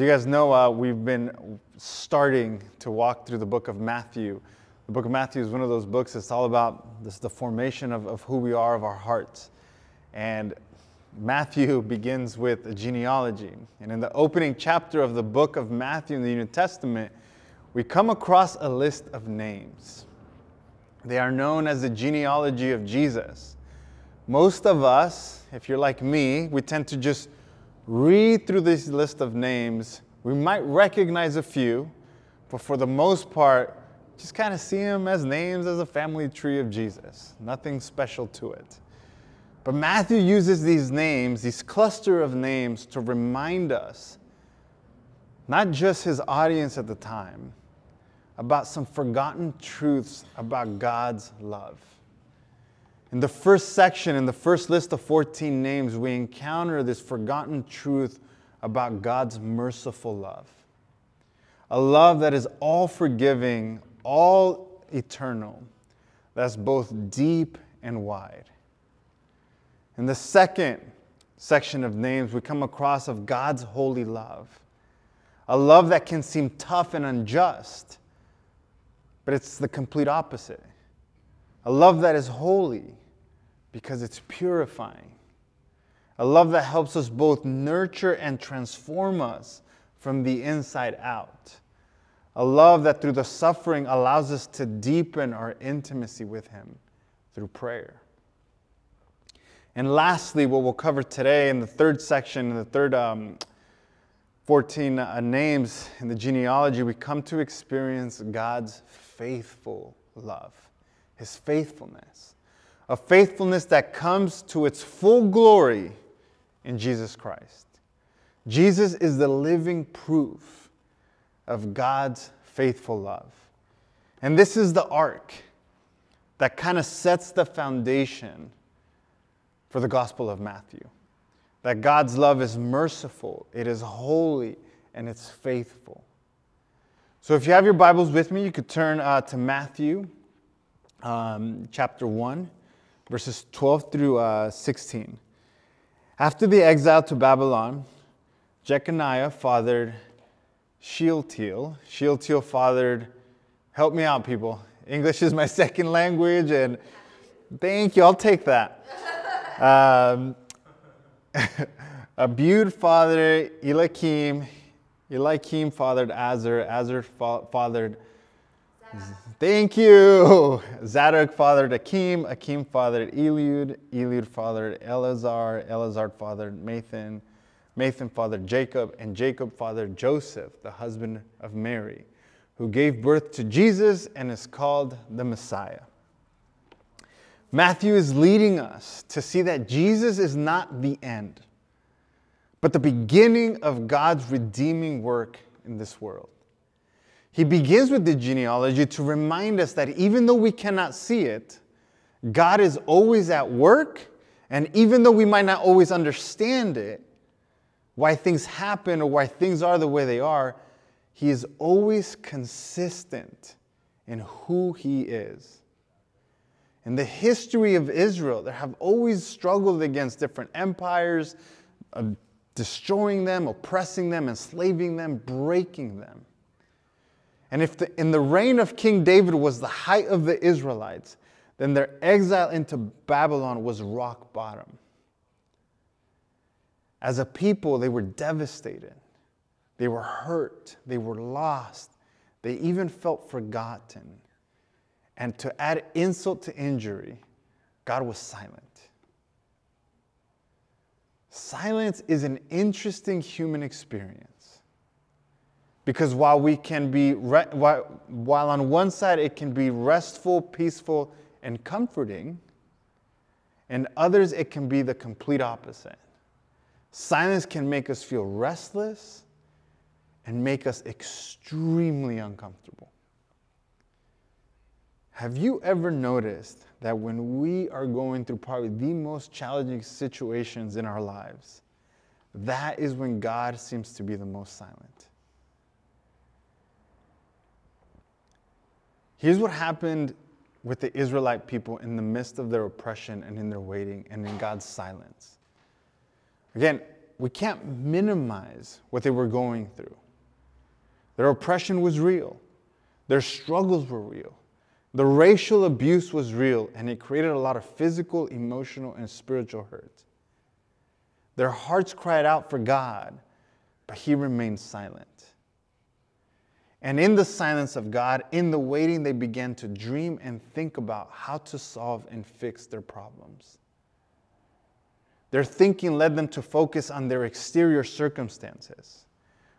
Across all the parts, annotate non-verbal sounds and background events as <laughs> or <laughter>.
You guys know, uh, we've been starting to walk through the book of Matthew. The book of Matthew is one of those books that's all about this, the formation of, of who we are, of our hearts. And Matthew <laughs> begins with a genealogy. And in the opening chapter of the book of Matthew in the New Testament, we come across a list of names. They are known as the genealogy of Jesus. Most of us, if you're like me, we tend to just read through this list of names. We might recognize a few, but for the most part, just kind of see them as names as a family tree of Jesus. Nothing special to it. But Matthew uses these names, these cluster of names, to remind us, not just his audience at the time, about some forgotten truths about God's love. In the first section, in the first list of 14 names, we encounter this forgotten truth about God's merciful love. A love that is all forgiving, all eternal, that's both deep and wide. In the second section of names, we come across of God's holy love. A love that can seem tough and unjust, but it's the complete opposite. A love that is holy because it's purifying. A love that helps us both nurture and transform us from the inside out. A love that through the suffering allows us to deepen our intimacy with Him through prayer. And lastly, what we'll cover today in the third section, in the third um, 14 uh, names in the genealogy, we come to experience God's faithful love, His faithfulness. A faithfulness that comes to its full glory in Jesus Christ. Jesus is the living proof of God's faithful love. And this is the arc that kind of sets the foundation for the Gospel of Matthew. That God's love is merciful, it is holy, and it's faithful. So if you have your Bibles with me, you could turn uh, to Matthew um, chapter 1, verses 12 through uh, 16. After the exile to Babylon, Jeconiah fathered Shealtiel. Shealtiel fathered, help me out, people. English is my <laughs> second language, and thank you, I'll take that. Um, <laughs> Abiud fathered Eliakim. Eliakim fathered Azor. Azor fa- fathered. Thank you. <laughs> Zadok fathered Akim. Akim fathered Eliud. Eliud fathered Eleazar. Eleazar fathered Matthan. Matthan fathered Jacob. And Jacob fathered Joseph, the husband of Mary, who gave birth to Jesus and is called the Messiah. Matthew is leading us to see that Jesus is not the end, but the beginning of God's redeeming work in this world. He begins with the genealogy to remind us that even though we cannot see it, God is always at work, and even though we might not always understand it, why things happen or why things are the way they are, He is always consistent in who He is. In the history of Israel, they have always struggled against different empires, uh, destroying them, oppressing them, enslaving them, breaking them. And if the, in the reign of King David was the height of the Israelites, then their exile into Babylon was rock bottom. As a people, they were devastated. They were hurt. They were lost. They even felt forgotten. And to add insult to injury, God was silent. Silence is an interesting human experience. Because while we can be, while, while on one side it can be restful, peaceful, and comforting, and others it can be the complete opposite. Silence can make us feel restless and make us extremely uncomfortable. Have you ever noticed that when we are going through probably the most challenging situations in our lives, that is when God seems to be the most silent? Here's what happened with the Israelite people in the midst of their oppression and in their waiting and in God's silence. Again, we can't minimize what they were going through. Their oppression was real, their struggles were real, the racial abuse was real, and it created a lot of physical, emotional, and spiritual hurt. Their hearts cried out for God, but He remained silent. And in the silence of God, in the waiting, they began to dream and think about how to solve and fix their problems. Their thinking led them to focus on their exterior circumstances,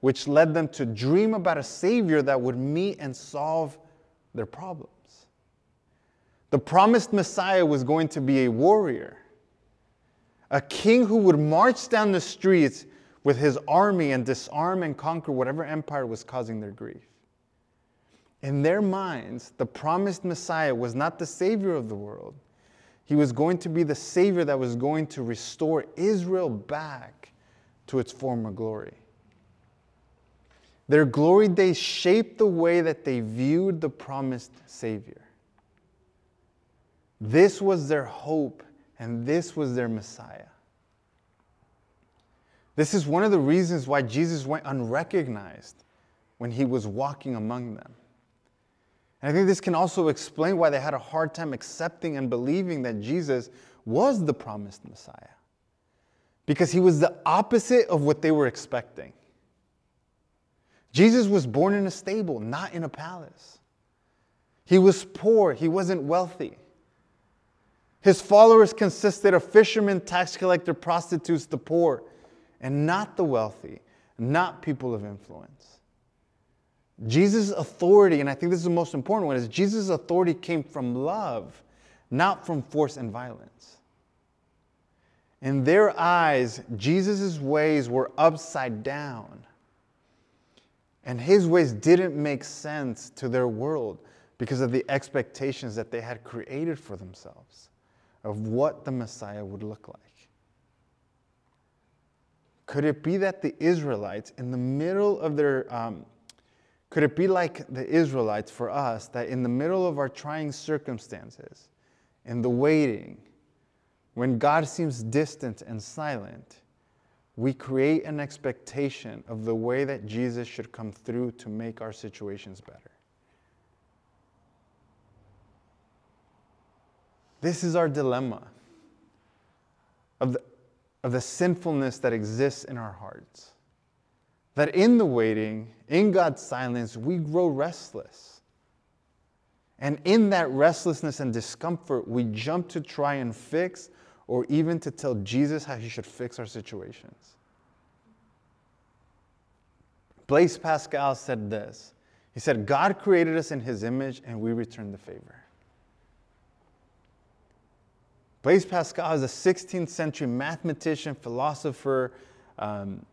which led them to dream about a Savior that would meet and solve their problems. The promised Messiah was going to be a warrior, a king who would march down the streets with his army and disarm and conquer whatever empire was causing their grief. In their minds, the promised Messiah was not the Savior of the world. He was going to be the Savior that was going to restore Israel back to its former glory. Their glory days shaped the way that they viewed the promised Savior. This was their hope, and this was their Messiah. This is one of the reasons why Jesus went unrecognized when he was walking among them. And I think this can also explain why they had a hard time accepting and believing that Jesus was the promised Messiah. Because he was the opposite of what they were expecting. Jesus was born in a stable, not in a palace. He was poor, he wasn't wealthy. His followers consisted of fishermen, tax collector, prostitutes, the poor and not the wealthy, not people of influence. Jesus' authority, and I think this is the most important one, is Jesus' authority came from love, not from force and violence. In their eyes, Jesus' ways were upside down. And his ways didn't make sense to their world because of the expectations that they had created for themselves of what the Messiah would look like. Could it be that the Israelites, in the middle of their, um, could it be like the Israelites for us, that in the middle of our trying circumstances, in the waiting, when God seems distant and silent, we create an expectation of the way that Jesus should come through to make our situations better? This is our dilemma of the, of the sinfulness that exists in our hearts. That in the waiting, in God's silence, we grow restless. And in that restlessness and discomfort, we jump to try and fix or even to tell Jesus how he should fix our situations. Blaise Pascal said this He said, God created us in his image and we return the favor. Blaise Pascal is a 16th century mathematician, philosopher, um,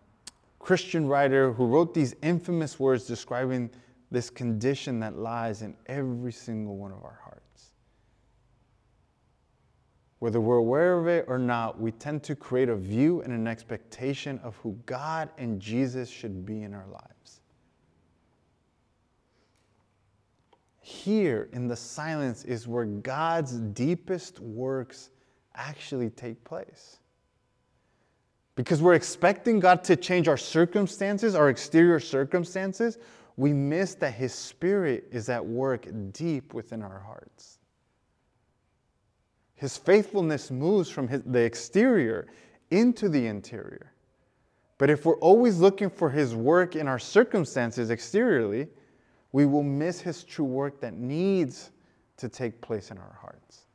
Christian writer who wrote these infamous words describing this condition that lies in every single one of our hearts. Whether we're aware of it or not, we tend to create a view and an expectation of who God and Jesus should be in our lives. Here in the silence is where God's deepest works actually take place. Because we're expecting God to change our circumstances, our exterior circumstances, we miss that His Spirit is at work deep within our hearts. His faithfulness moves from his, the exterior into the interior. But if we're always looking for His work in our circumstances exteriorly, we will miss His true work that needs to take place in our hearts.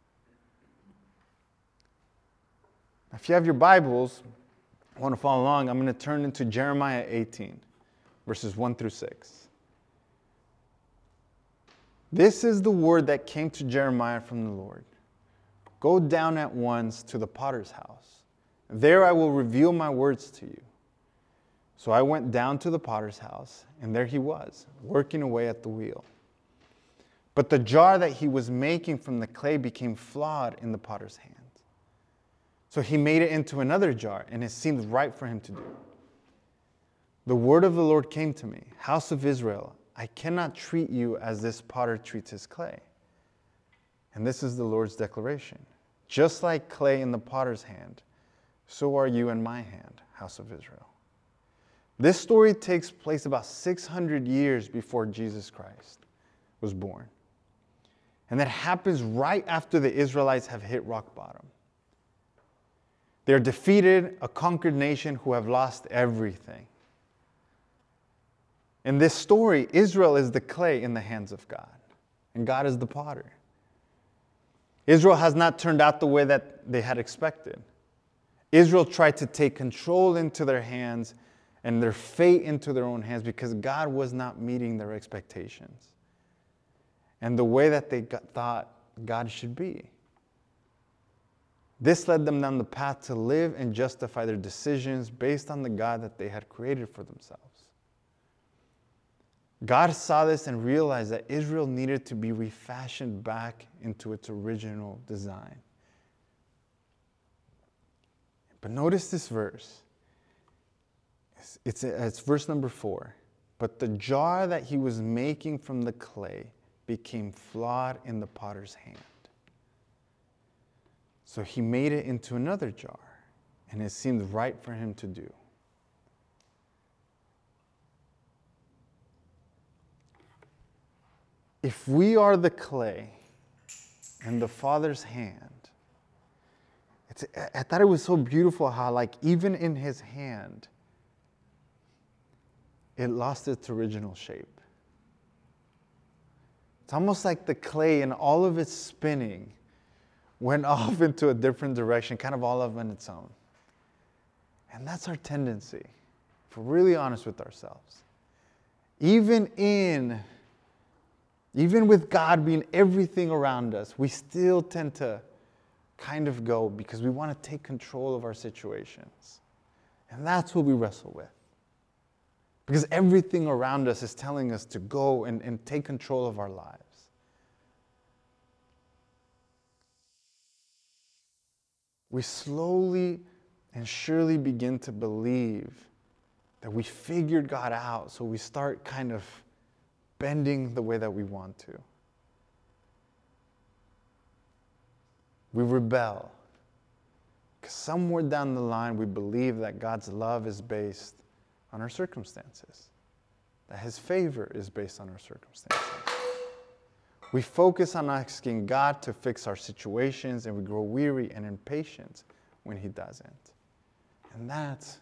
If you have your Bibles, I want to follow along, I'm going to turn into Jeremiah 18, verses 1 through 6. This is the word that came to Jeremiah from the Lord Go down at once to the potter's house. There I will reveal my words to you. So I went down to the potter's house, and there he was, working away at the wheel. But the jar that he was making from the clay became flawed in the potter's hand. So he made it into another jar, and it seemed right for him to do. The word of the Lord came to me House of Israel, I cannot treat you as this potter treats his clay. And this is the Lord's declaration. Just like clay in the potter's hand, so are you in my hand, house of Israel. This story takes place about 600 years before Jesus Christ was born. And that happens right after the Israelites have hit rock bottom. They're defeated, a conquered nation who have lost everything. In this story, Israel is the clay in the hands of God, and God is the potter. Israel has not turned out the way that they had expected. Israel tried to take control into their hands and their fate into their own hands because God was not meeting their expectations and the way that they got, thought God should be. This led them down the path to live and justify their decisions based on the God that they had created for themselves. God saw this and realized that Israel needed to be refashioned back into its original design. But notice this verse. It's, it's, it's, verse number four. But the jar that he was making from the clay became flawed in the potter's hand. So he made it into another jar, and it seemed right for him to do. If we are the clay in the Father's hand, I thought it was so beautiful how, like, even in his hand, it lost its original shape. It's almost like the clay in all of its spinning went <laughs> off into a different direction, kind of all of on its own. And that's our tendency, if we're really honest with ourselves. Even in even with God being everything around us, we still tend to kind of go because we want to take control of our situations. And that's what we wrestle with. Because everything around us is telling us to go and, and take control of our lives. We slowly and surely begin to believe that we figured God out, so we start kind of bending the way that we want to. We rebel. Because somewhere down the line, we believe that God's love is based on our circumstances, that His favor is based on our circumstances. We focus on asking God to fix our situations, and we grow weary and impatient when He doesn't. And that's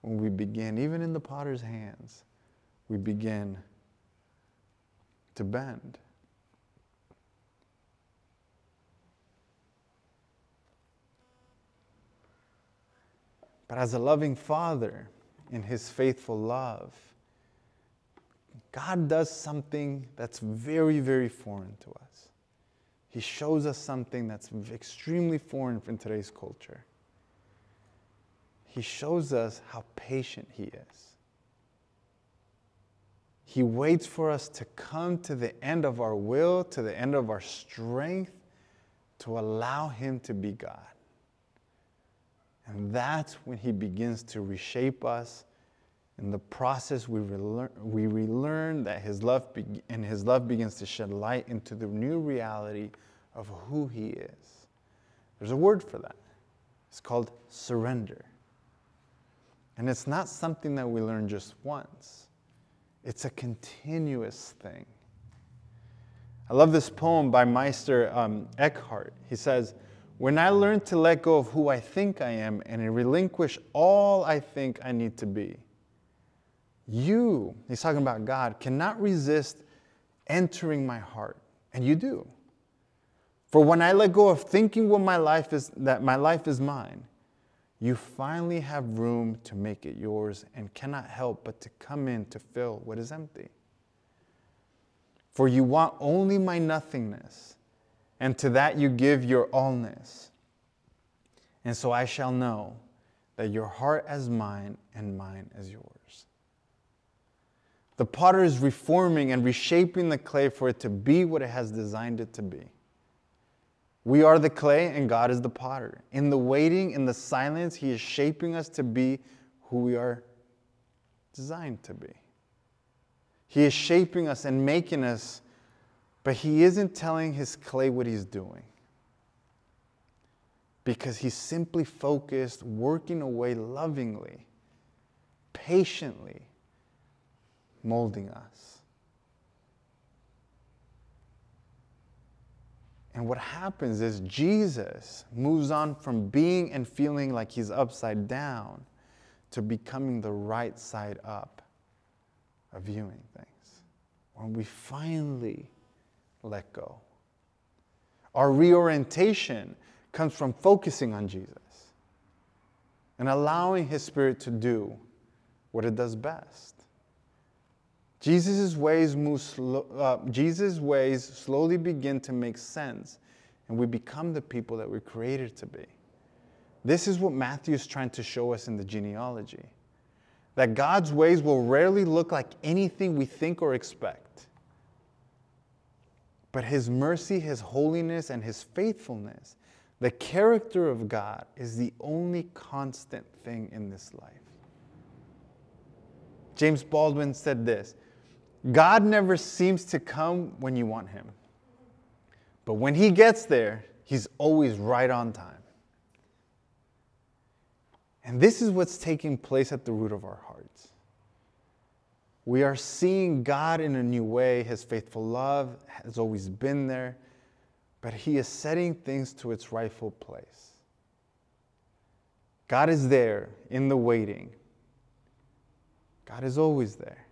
when we begin, even in the potter's hands, we begin to bend. But as a loving father, in his faithful love, God does something that's very, very foreign to us. He shows us something that's extremely foreign in today's culture. He shows us how patient He is. He waits for us to come to the end of our will, to the end of our strength, to allow Him to be God. And that's when He begins to reshape us. In the process, we relearn, we relearn that His love be- and His love begins to shed light into the new reality of who He is. There's a word for that. It's called surrender. And it's not something that we learn just once. It's a continuous thing. I love this poem by Meister um, Eckhart. He says, When I learn to let go of who I think I am and relinquish all I think I need to be, you, he's talking about God, cannot resist entering my heart. And you do. For when I let go of thinking what my life is, that my life is mine, you finally have room to make it yours and cannot help but to come in to fill what is empty. For you want only my nothingness, and to that you give your allness. And so I shall know that your heart as mine and mine as yours. The potter is reforming and reshaping the clay for it to be what it has designed it to be. We are the clay and God is the potter. In the waiting, in the silence, He is shaping us to be who we are designed to be. He is shaping us and making us, but He isn't telling His clay what He's doing. because he's simply focused, working away lovingly, patiently, molding us. And what happens is Jesus moves on from being and feeling like he's upside down to becoming the right side up of viewing things. When we finally let go. Our reorientation comes from focusing on Jesus and allowing His Spirit to do what it does best. Jesus' ways, move slow, uh, Jesus' ways slowly begin to make sense, and we become the people that we're created to be. This is what Matthew is trying to show us in the genealogy that God's ways will rarely look like anything we think or expect. But His mercy, His holiness, and His faithfulness, the character of God, is the only constant thing in this life. James Baldwin said this God never seems to come when you want Him, but when He gets there, He's always right on time. And this is what's taking place at the root of our hearts. We are seeing God in a new way. His faithful love has always been there, but He is setting things to its rightful place. God is there in the waiting. God is always there.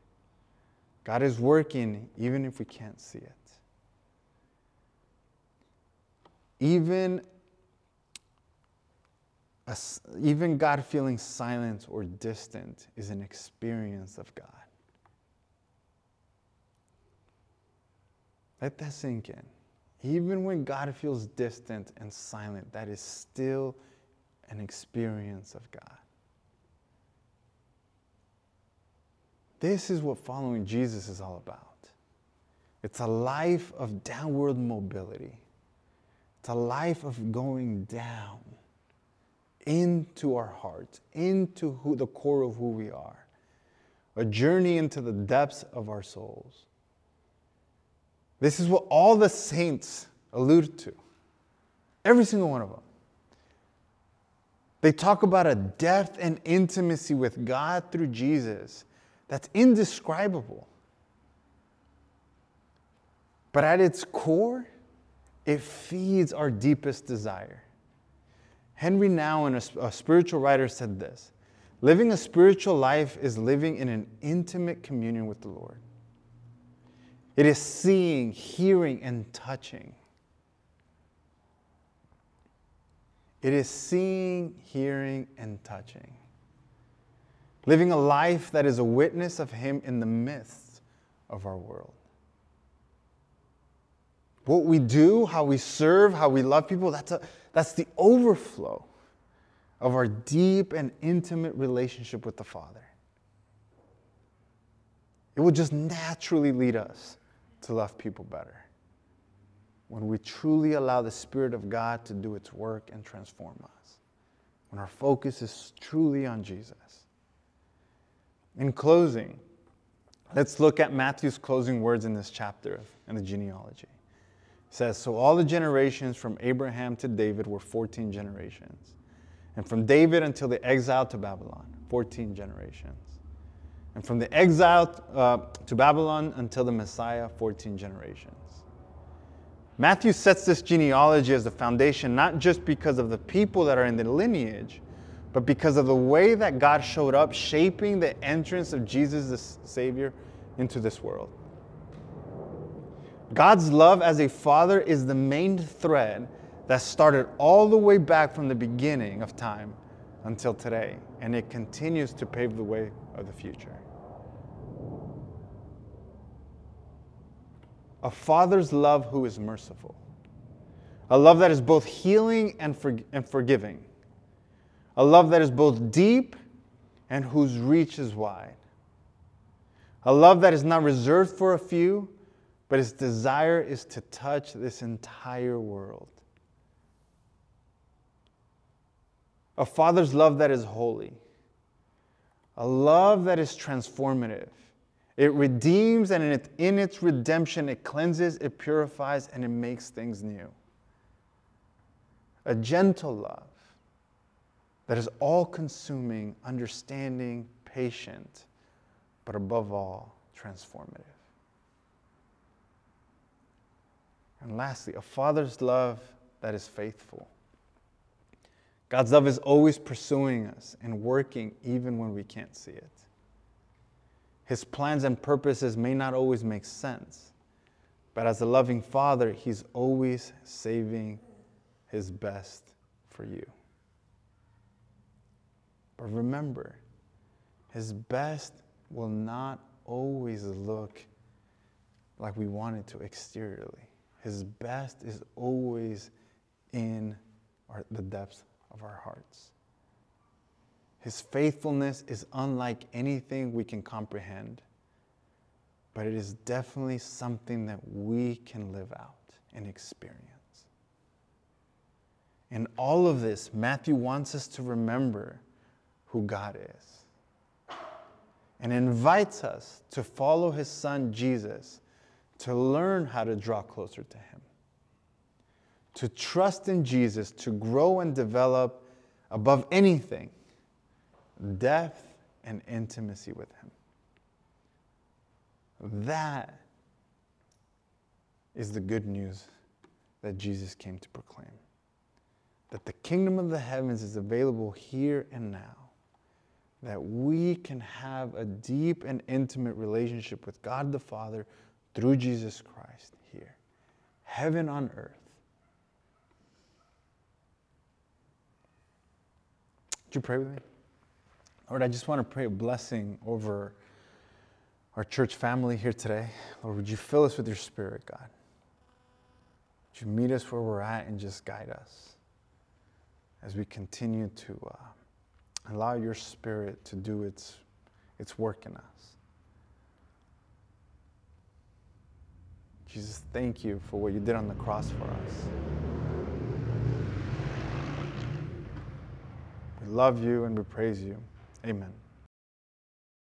God is working even if we can't see it. Even, a, even God feeling silent or distant is an experience of God. Let that sink in. Even when God feels distant and silent, that is still an experience of God. This is what following Jesus is all about. It's a life of downward mobility. It's a life of going down into our hearts, into who, the core of who we are, a journey into the depths of our souls. This is what all the saints allude to, every single one of them. They talk about a depth and intimacy with God through Jesus that's indescribable. But at its core, it feeds our deepest desire. Henry Nouwen, a, a spiritual writer, said this Living a spiritual life is living in an intimate communion with the Lord. It is seeing, hearing, and touching. It is seeing, hearing, and touching living a life that is a witness of Him in the midst of our world. What we do, how we serve, how we love people, that's, a, that's the overflow of our deep and intimate relationship with the Father. It will just naturally lead us to love people better when we truly allow the Spirit of God to do its work and transform us, when our focus is truly on Jesus. In closing, let's look at Matthew's closing words in this chapter in the genealogy. It says, So all the generations from Abraham to David were 14 generations. And from David until the exile to Babylon, 14 generations. And from the exile uh, to Babylon until the Messiah, 14 generations. Matthew sets this genealogy as the foundation not just because of the people that are in the lineage, but because of the way that God showed up, shaping the entrance of Jesus the Savior into this world. God's love as a father is the main thread that started all the way back from the beginning of time until today, and it continues to pave the way of the future. A father's love who is merciful, a love that is both healing and, for, and forgiving a love that is both deep and whose reach is wide. A love that is not reserved for a few, but its desire is to touch this entire world. A father's love that is holy. A love that is transformative. It redeems, and in, in its redemption, it cleanses, it purifies, and it makes things new. a gentle love that is all consuming, understanding, patient, but above all, transformative. And lastly, a father's love that is faithful. God's love is always pursuing us and working even when we can't see it. His plans and purposes may not always make sense, but as a loving father, He's always saving His best for you. But remember, His best will not always look like we want it to exteriorly. His best is always in our, the depths of our hearts. His faithfulness is unlike anything we can comprehend, but it is definitely something that we can live out and experience. In all of this, Matthew wants us to remember who God is and invites us to follow his son Jesus to learn how to draw closer to Him, to trust in Jesus, to grow and develop above anything depth and intimacy with Him. That is the good news that Jesus came to proclaim. That the kingdom of the heavens is available here and now. That we can have a deep and intimate relationship with God the Father through Jesus Christ here. Heaven on earth. Would you pray with me? Lord, I just want to pray a blessing over our church family here today. Lord, would you fill us with your spirit, God? Would you meet us where we're at and just guide us as we continue to uh, allow your spirit to do its, its work in us? Jesus, thank you for what you did on the cross for us. We love you and we praise you. Amen.